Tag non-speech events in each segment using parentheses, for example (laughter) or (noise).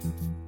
Mm-hmm.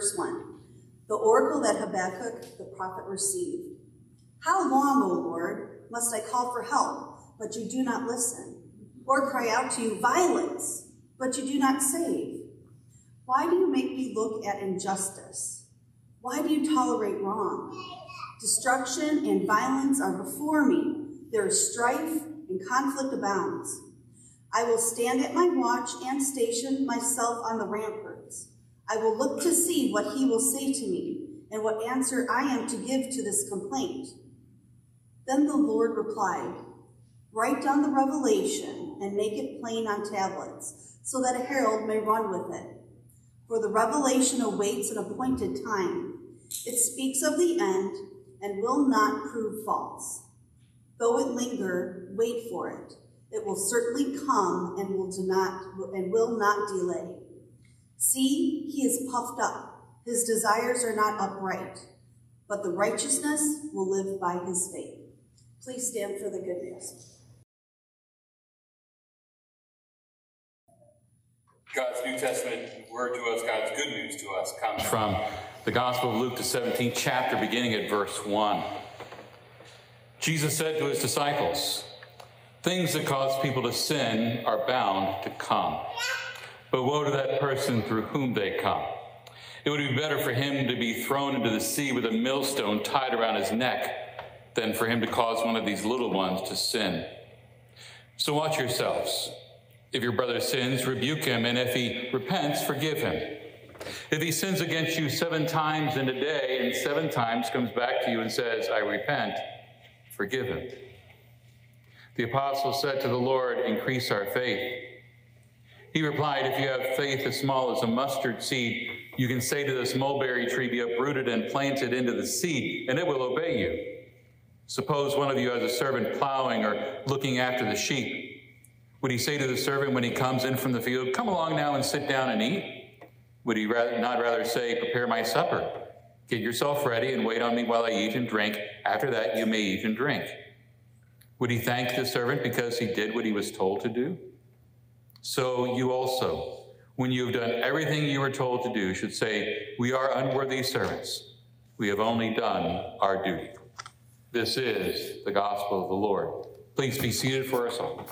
Verse 1. The oracle that Habakkuk the prophet received. How long, O Lord, must I call for help, but you do not listen? Or cry out to you violence, but you do not save? Why do you make me look at injustice? Why do you tolerate wrong? Destruction and violence are before me. There is strife and conflict abounds. I will stand at my watch and station myself on the ramparts. I will look to see what he will say to me and what answer I am to give to this complaint. Then the Lord replied, Write down the revelation and make it plain on tablets, so that a herald may run with it. For the revelation awaits an appointed time. It speaks of the end and will not prove false. Though it linger, wait for it. It will certainly come and will not and will not delay. See, he is puffed up. His desires are not upright, but the righteousness will live by his faith. Please stand for the good news. God's New Testament word to us, God's good news to us, comes from the Gospel of Luke, the 17th chapter, beginning at verse 1. Jesus said to his disciples, Things that cause people to sin are bound to come. But woe to that person through whom they come. It would be better for him to be thrown into the sea with a millstone tied around his neck than for him to cause one of these little ones to sin. So watch yourselves. If your brother sins, rebuke him, and if he repents, forgive him. If he sins against you seven times in a day and seven times comes back to you and says, I repent, forgive him. The apostle said to the Lord, Increase our faith. He replied, If you have faith as small as a mustard seed, you can say to this mulberry tree, Be uprooted and planted into the sea, and it will obey you. Suppose one of you has a servant plowing or looking after the sheep. Would he say to the servant when he comes in from the field, Come along now and sit down and eat? Would he rather, not rather say, Prepare my supper? Get yourself ready and wait on me while I eat and drink. After that, you may eat and drink. Would he thank the servant because he did what he was told to do? So you also, when you have done everything you were told to do, should say, We are unworthy servants. We have only done our duty. This is the gospel of the Lord. Please be seated for our song.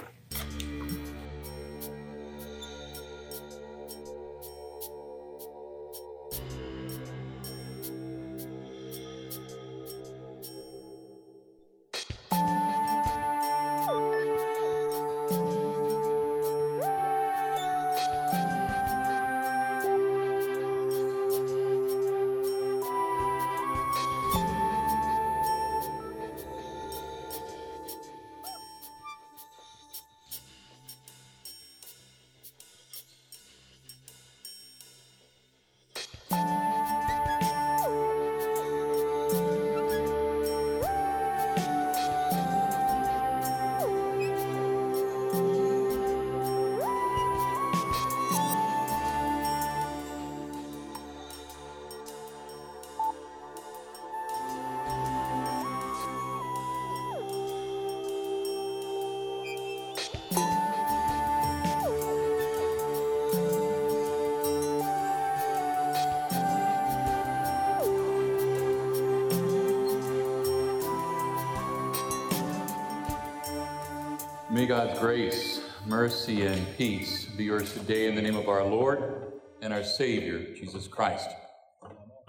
God's grace, mercy, and peace be yours today in the name of our Lord and our Savior, Jesus Christ.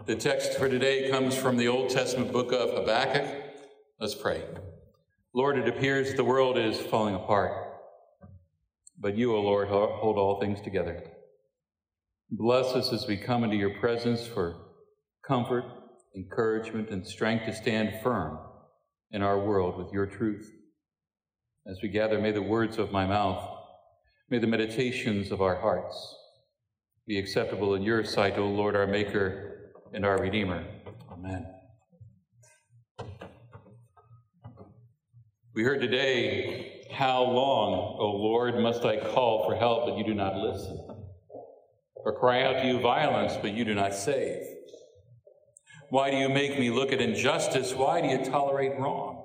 The text for today comes from the Old Testament book of Habakkuk. Let's pray. Lord, it appears the world is falling apart, but you, O Lord, hold all things together. Bless us as we come into your presence for comfort, encouragement, and strength to stand firm in our world with your truth. As we gather, may the words of my mouth, may the meditations of our hearts be acceptable in your sight, O Lord, our Maker and our Redeemer. Amen. We heard today, How long, O Lord, must I call for help, but you do not listen? Or cry out to you violence, but you do not save? Why do you make me look at injustice? Why do you tolerate wrong?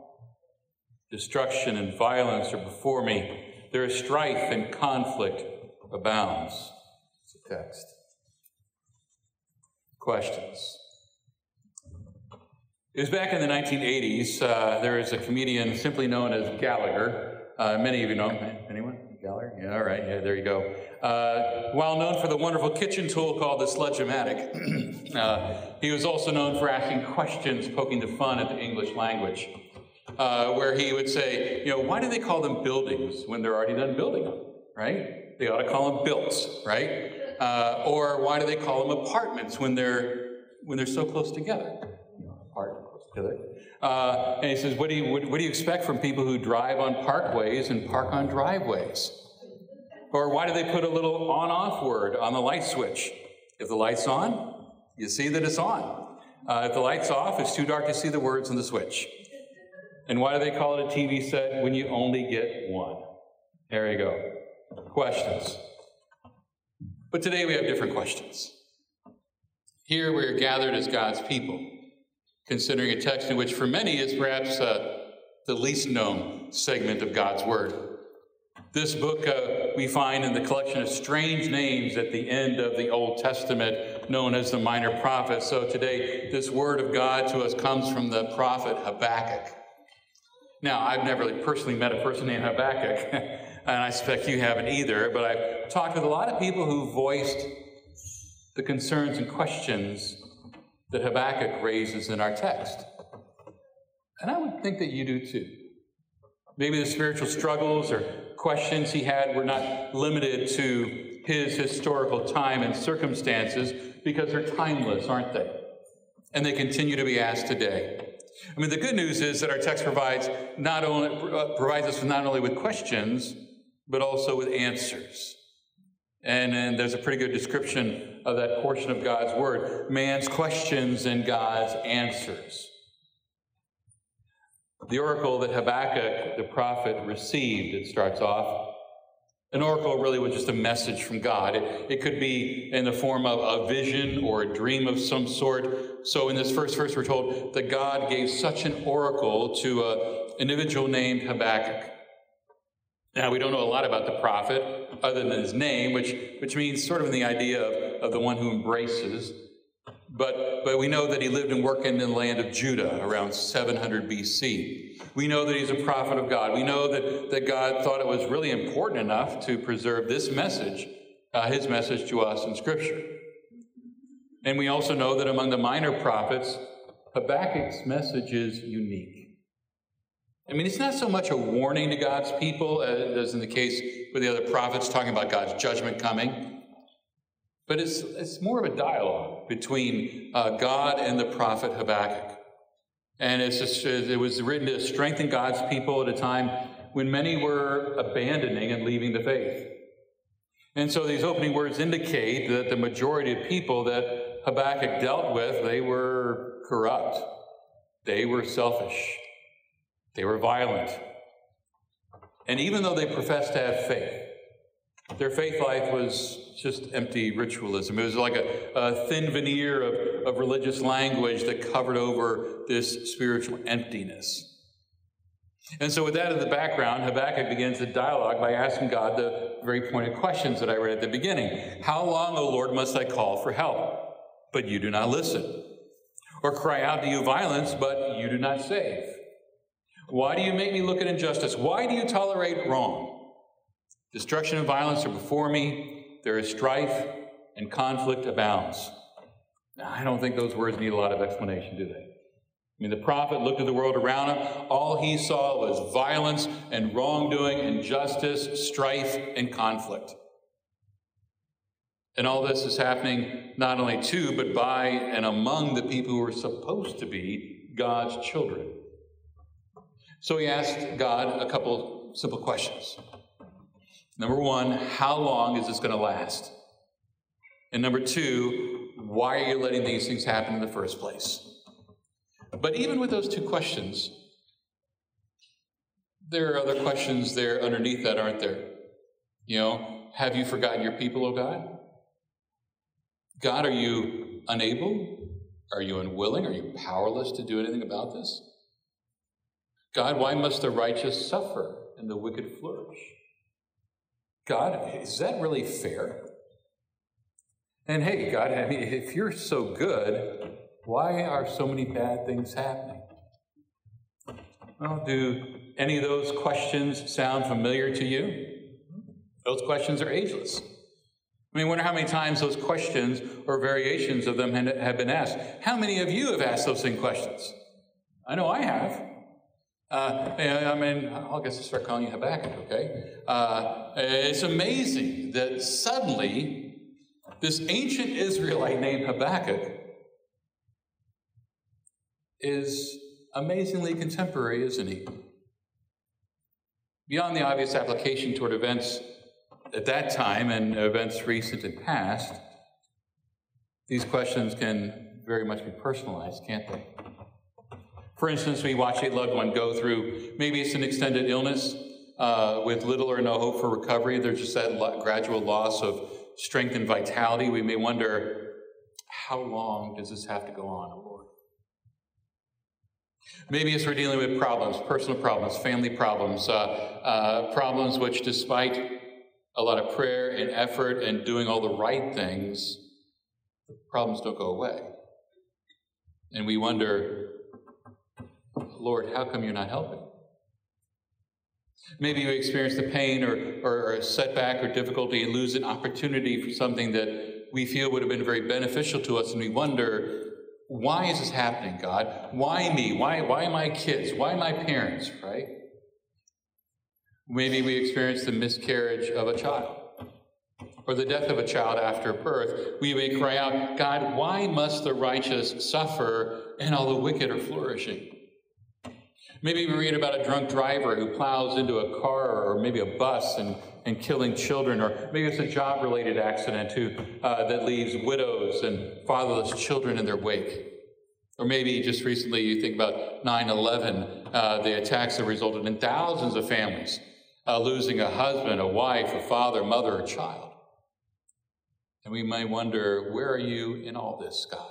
Destruction and violence are before me. There is strife and conflict abounds. It's a text. Questions? It was back in the 1980s. Uh, there is a comedian simply known as Gallagher. Uh, many of you know him. Anyone? Gallagher? Yeah, all right. Yeah, there you go. Uh, while known for the wonderful kitchen tool called the Sledge-O-Matic, (clears throat) uh, he was also known for asking questions poking the fun at the English language uh, where he would say, you know, why do they call them buildings when they're already done building them, right? They ought to call them built, right? Uh, or why do they call them apartments when they're when they're so close together? You know, apart, close together. Uh, and he says, what do you what, what do you expect from people who drive on parkways and park on driveways? Or why do they put a little on-off word on the light switch? If the light's on, you see that it's on. Uh, if the light's off, it's too dark to see the words on the switch. And why do they call it a TV set when you only get one? There you go. Questions. But today we have different questions. Here we are gathered as God's people, considering a text in which for many is perhaps uh, the least known segment of God's Word. This book uh, we find in the collection of strange names at the end of the Old Testament, known as the Minor Prophets. So today, this Word of God to us comes from the prophet Habakkuk. Now, I've never personally met a person named Habakkuk, (laughs) and I suspect you haven't either, but I've talked with a lot of people who voiced the concerns and questions that Habakkuk raises in our text. And I would think that you do too. Maybe the spiritual struggles or questions he had were not limited to his historical time and circumstances because they're timeless, aren't they? And they continue to be asked today. I mean, the good news is that our text provides not only uh, provides us not only with questions, but also with answers. And, and there's a pretty good description of that portion of God's word man's questions and God's answers. The oracle that Habakkuk, the prophet, received, it starts off. An oracle really was just a message from God. It, it could be in the form of a vision or a dream of some sort. So in this first verse, we're told that God gave such an oracle to an individual named Habakkuk. Now, we don't know a lot about the prophet other than his name, which, which means sort of in the idea of, of the one who embraces. But, but we know that he lived and worked in the land of Judah around 700 BC. We know that he's a prophet of God. We know that, that God thought it was really important enough to preserve this message, uh, his message to us in Scripture. And we also know that among the minor prophets, Habakkuk's message is unique. I mean, it's not so much a warning to God's people as in the case with the other prophets talking about God's judgment coming, but it's, it's more of a dialogue between uh, God and the prophet Habakkuk. And it's just, it was written to strengthen God's people at a time when many were abandoning and leaving the faith. And so these opening words indicate that the majority of people that Habakkuk dealt with, they were corrupt. They were selfish. They were violent. And even though they professed to have faith, their faith life was just empty ritualism. It was like a, a, thin veneer of, of religious language that covered over this spiritual emptiness. And so, with that in the background, Habakkuk begins the dialogue by asking God the very pointed questions that I read at the beginning How long, O Lord, must I call for help, but you do not listen? Or cry out to you violence, but you do not save? Why do you make me look at injustice? Why do you tolerate wrong? Destruction and violence are before me. There is strife and conflict abounds. Now, I don't think those words need a lot of explanation, do they? I mean, the prophet looked at the world around him. All he saw was violence and wrongdoing, injustice, strife, and conflict. And all this is happening not only to, but by and among the people who are supposed to be God's children. So he asked God a couple simple questions. Number one, how long is this going to last? And number two, why are you letting these things happen in the first place? But even with those two questions, there are other questions there underneath that, aren't there? You know, have you forgotten your people, O God? God, are you unable? Are you unwilling? Are you powerless to do anything about this? God, why must the righteous suffer and the wicked flourish? God, is that really fair? And hey, God, (laughs) I mean, if you're so good, why are so many bad things happening? Well, do any of those questions sound familiar to you? Those questions are ageless. I mean, wonder how many times those questions or variations of them have been asked. How many of you have asked those same questions? I know I have. Uh, I mean, I guess I'll start calling you Habakkuk, okay? Uh, it's amazing that suddenly this ancient Israelite named Habakkuk is amazingly contemporary, isn't he? Beyond the obvious application toward events at that time and events recent and past, these questions can very much be personalized, can't they? For instance, we watch a loved one go through maybe it's an extended illness uh, with little or no hope for recovery. There's just that gradual loss of strength and vitality. We may wonder, how long does this have to go on, Lord? Maybe it's we're dealing with problems, personal problems, family problems, uh, uh, problems which, despite a lot of prayer and effort and doing all the right things, the problems don't go away. And we wonder, Lord, how come you're not helping? Maybe you experience the pain or, or, a setback or difficulty and lose an opportunity for something that we feel would have been very beneficial to us, and we wonder, why is this happening, God? Why me? Why, why my kids? Why my parents, right? Maybe we experience the miscarriage of a child or the death of a child after birth. We may cry out, God, why must the righteous suffer and all the wicked are flourishing? Maybe we read about a drunk driver who plows into a car or maybe a bus and, and killing children, or maybe it's a job related accident who, uh, that leaves widows and fatherless children in their wake. Or maybe just recently you think about 9 11, uh, the attacks that resulted in thousands of families uh, losing a husband, a wife, a father, mother, a child. And we may wonder, where are you in all this, God?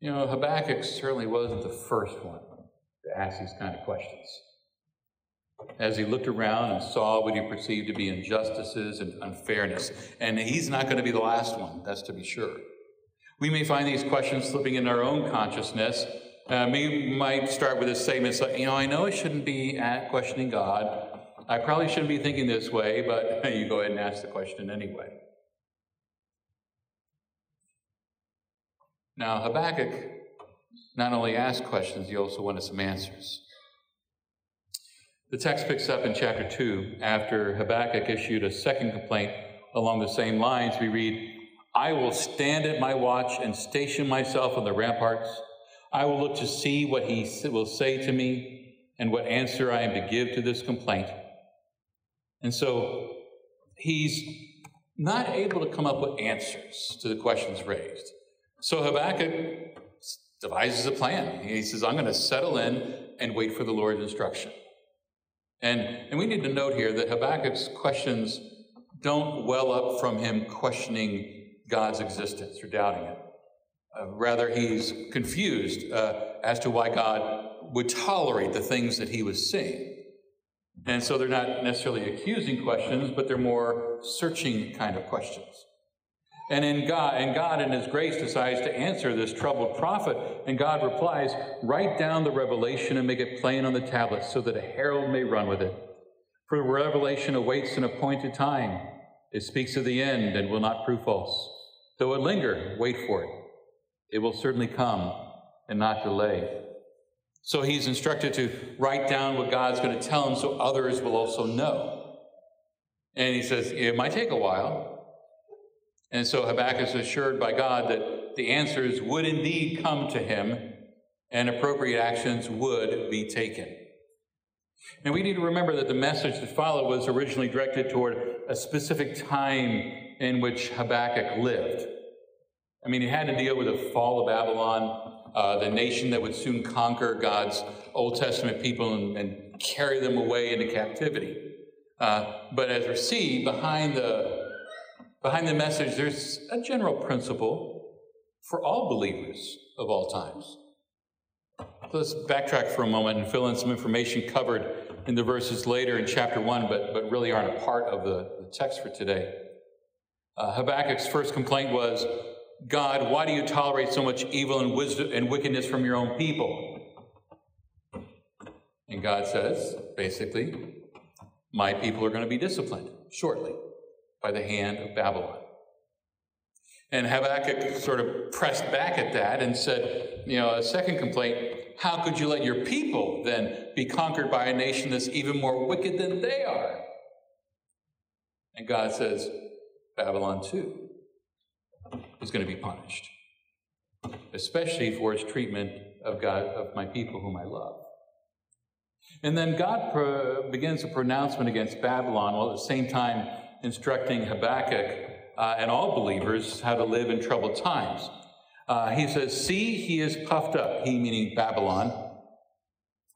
You know, Habakkuk certainly wasn't the first one to ask these kind of questions. As he looked around and saw what he perceived to be injustices and unfairness, and he's not going to be the last one, that's to be sure. We may find these questions slipping in our own consciousness. Uh, we might start with a statement like, you know, I know I shouldn't be questioning God, I probably shouldn't be thinking this way, but (laughs) you go ahead and ask the question anyway. Now, Habakkuk not only asked questions, he also wanted some answers. The text picks up in chapter 2 after Habakkuk issued a second complaint along the same lines. We read, I will stand at my watch and station myself on the ramparts. I will look to see what he will say to me and what answer I am to give to this complaint. And so he's not able to come up with answers to the questions raised. So Habakkuk devises a plan. He says, I'm going to settle in and wait for the Lord's instruction. And, and we need to note here that Habakkuk's questions don't well up from him questioning God's existence or doubting it. Uh, rather, he's confused uh, as to why God would tolerate the things that he was seeing. And so they're not necessarily accusing questions, but they're more searching kind of questions. And in God, and God in His grace decides to answer this troubled prophet, and God replies, Write down the revelation and make it plain on the tablets so that a herald may run with it. For revelation awaits an appointed time. It speaks of the end and will not prove false. Though it linger, wait for it. It will certainly come and not delay. So he's instructed to write down what God's going to tell him so others will also know. And he says, it might take a while. And so Habakkuk is assured by God that the answers would indeed come to him and appropriate actions would be taken. And we need to remember that the message that followed was originally directed toward a specific time in which Habakkuk lived. I mean, he had to deal with the fall of Babylon, uh, the nation that would soon conquer God's Old Testament people and, and carry them away into captivity. Uh, but as we see behind the behind the message, there's a general principle for all believers of all times. Let's backtrack for a moment and fill in some information covered in the verses later in chapter one, but, but really aren't a part of the, the text for today. Uh, Habakkuk's first complaint was God, why do you tolerate so much evil and wisdom and wickedness from your own people? And God says, basically, my people are going to be disciplined shortly by the hand of Babylon. And Habakkuk sort of pressed back at that and said, you know, a second complaint, how could you let your people then be conquered by a nation that's even more wicked than they are? And God says, Babylon too is going to be punished, especially for its treatment of God, of my people whom I love. And then God pro- begins a pronouncement against Babylon while at the same time instructing Habakkuk uh, and all believers how to live in troubled times. Uh, he says, See, he is puffed up, he meaning Babylon.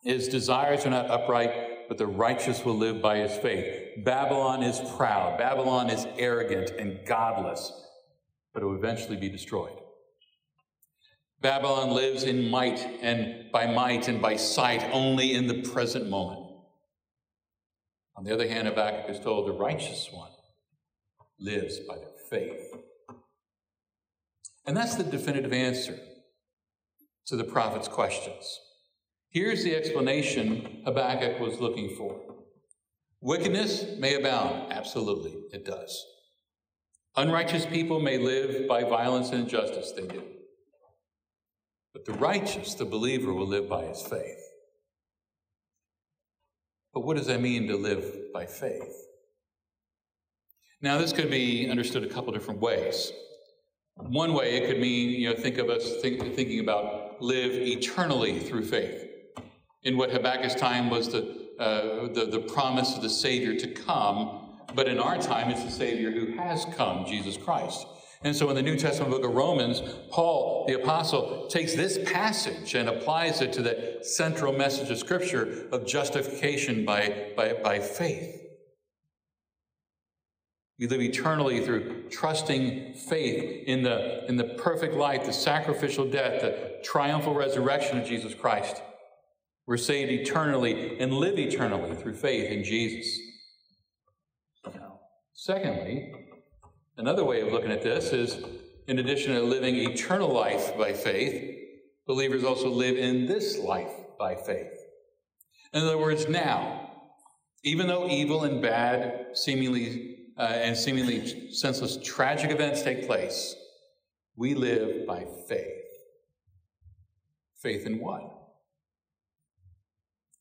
His desires are not upright, but the righteous will live by his faith. Babylon is proud, Babylon is arrogant and godless but it will eventually be destroyed. Babylon lives in might and by might and by sight only in the present moment. On the other hand, Habakkuk is told the righteous one lives by their faith. And that's the definitive answer to the prophet's questions. Here's the explanation Habakkuk was looking for. Wickedness may abound. Absolutely, it does. Unrighteous people may live by violence and injustice, they do. But the righteous, the believer, will live by his faith. But what does that mean to live by faith? Now, this could be understood a couple different ways. One way it could mean, you know, think of us think, thinking about live eternally through faith. In what Habakkuk's time was the, uh, the, the promise of the Savior to come, but in our time it's the Savior who has come, Jesus Christ. And so in the New Testament book of Romans, Paul, the apostle, takes this passage and applies it to the central message of Scripture of justification by, by, by faith. We live eternally through trusting faith in the, in the perfect life, the sacrificial death, the triumphal resurrection of Jesus Christ. We're saved eternally and live eternally through faith in Jesus. Secondly, Another way of looking at this is in addition to living eternal life by faith, believers also live in this life by faith. In other words, now, even though evil and bad, seemingly uh, and seemingly senseless, tragic events take place, we live by faith. Faith in what?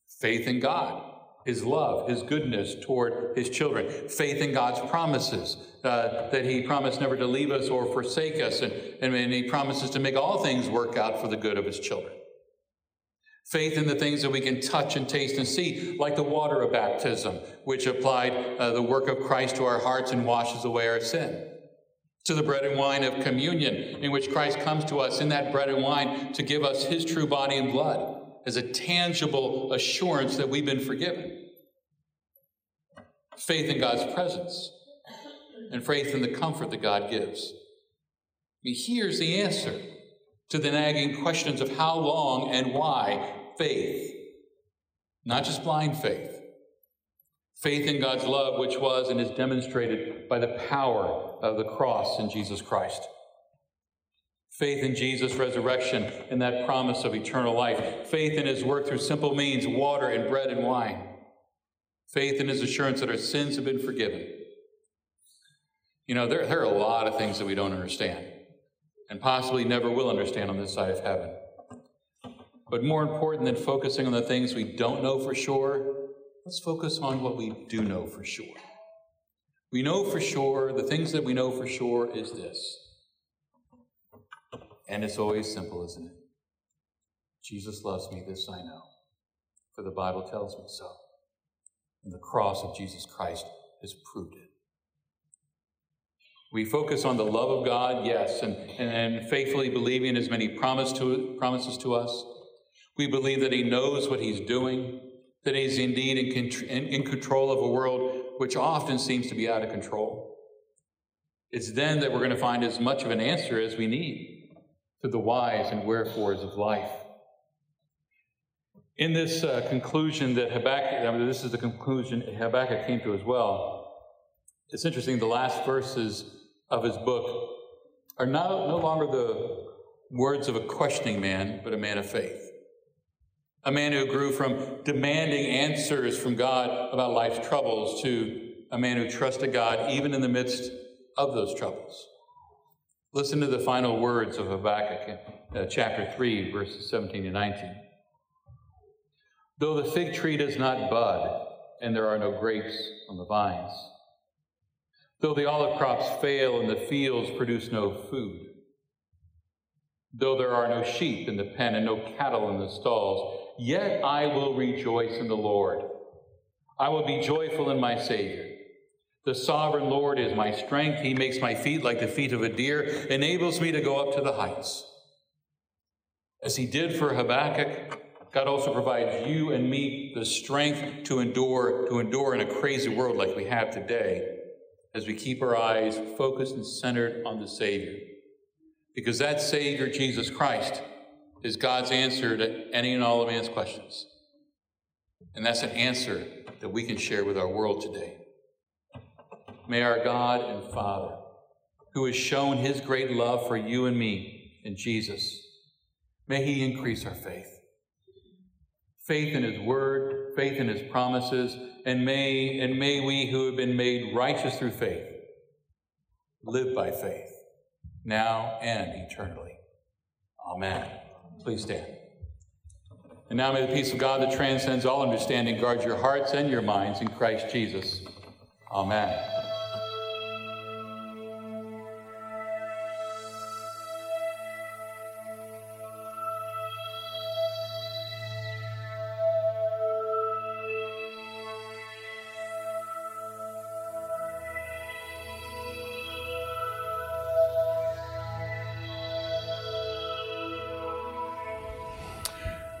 Faith in God his love, his goodness toward his children, faith in God's promises, uh, that he promised never to leave us or forsake us, and, and, and, he promises to make all things work out for the good of his children. Faith in the things that we can touch and taste and see, like the water of baptism, which applied uh, the work of Christ to our hearts and washes away our sin. To the bread and wine of communion, in which Christ comes to us in that bread and wine to give us his true body and blood as a tangible assurance that we've been forgiven. Faith in God's presence and faith in the comfort that God gives. I mean, here's the answer to the nagging questions of how long and why faith, not just blind faith. Faith in God's love, which was and is demonstrated by the power of the cross in Jesus Christ. Faith in Jesus' resurrection and that promise of eternal life. Faith in his work through simple means, water and bread and wine. Faith in his assurance that our sins have been forgiven. You know, there, there are a lot of things that we don't understand and possibly never will understand on this side of heaven. But more important than focusing on the things we don't know for sure, let's focus on what we do know for sure. We know for sure, the things that we know for sure is this and it's always simple, isn't it? Jesus loves me, this I know, for the Bible tells me so. And the cross of Jesus Christ has proved it. We focus on the love of God, yes, and, and faithfully believing as many promise to, promises to us. We believe that He knows what He's doing, that He's indeed in, in, in control of a world which often seems to be out of control. It's then that we're going to find as much of an answer as we need to the whys and wherefores of life. In this uh, conclusion that Habakkuk, I mean, this is the conclusion Habakkuk came to as well. It's interesting, the last verses of his book are no, no longer the words of a questioning man, but a man of faith. A man who grew from demanding answers from God about life's troubles to a man who trusted God even in the midst of those troubles. Listen to the final words of Habakkuk, uh, chapter 3, verses 17 to 19. Though the fig tree does not bud, and there are no grapes on the vines, though the olive crops fail and the fields produce no food, though there are no sheep in the pen and no cattle in the stalls, yet I will rejoice in the Lord. I will be joyful in my Savior. The sovereign Lord is my strength. He makes my feet like the feet of a deer, enables me to go up to the heights. As he did for Habakkuk, God also provides you and me the strength to endure, to endure in a crazy world like we have today, as we keep our eyes focused and centered on the Savior. Because that Savior, Jesus Christ, is God's answer to any and all of man's questions. And that's an answer that we can share with our world today. May our God and Father, who has shown his great love for you and me in Jesus, may he increase our faith. Faith in his word, faith in his promises, and may, and may we who have been made righteous through faith live by faith, now and eternally. Amen. Please stand. And now may the peace of God that transcends all understanding guard your hearts and your minds in Christ Jesus. Amen.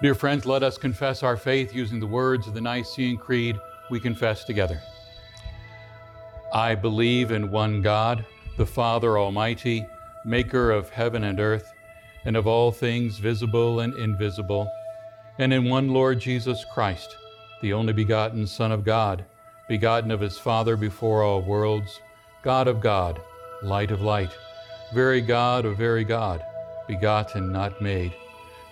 Dear friends, let us confess our faith using the words of the Nicene Creed we confess together. I believe in one God, the Father Almighty, maker of heaven and earth, and of all things visible and invisible, and in one Lord Jesus Christ, the only begotten Son of God, begotten of his Father before all worlds, God of God, light of light, very God of very God, begotten, not made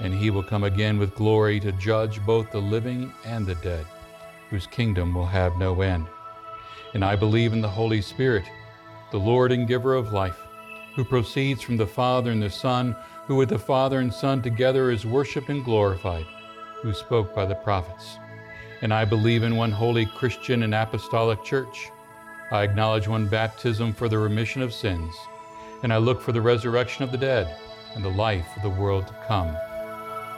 and he will come again with glory to judge both the living and the dead, whose kingdom will have no end. And I believe in the Holy Spirit, the Lord and giver of life, who proceeds from the Father and the Son, who with the Father and Son together is worshiped and glorified, who spoke by the prophets. And I believe in one holy Christian and apostolic church. I acknowledge one baptism for the remission of sins, and I look for the resurrection of the dead and the life of the world to come.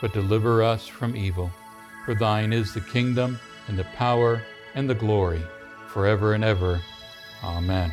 but deliver us from evil. For thine is the kingdom, and the power, and the glory, forever and ever. Amen.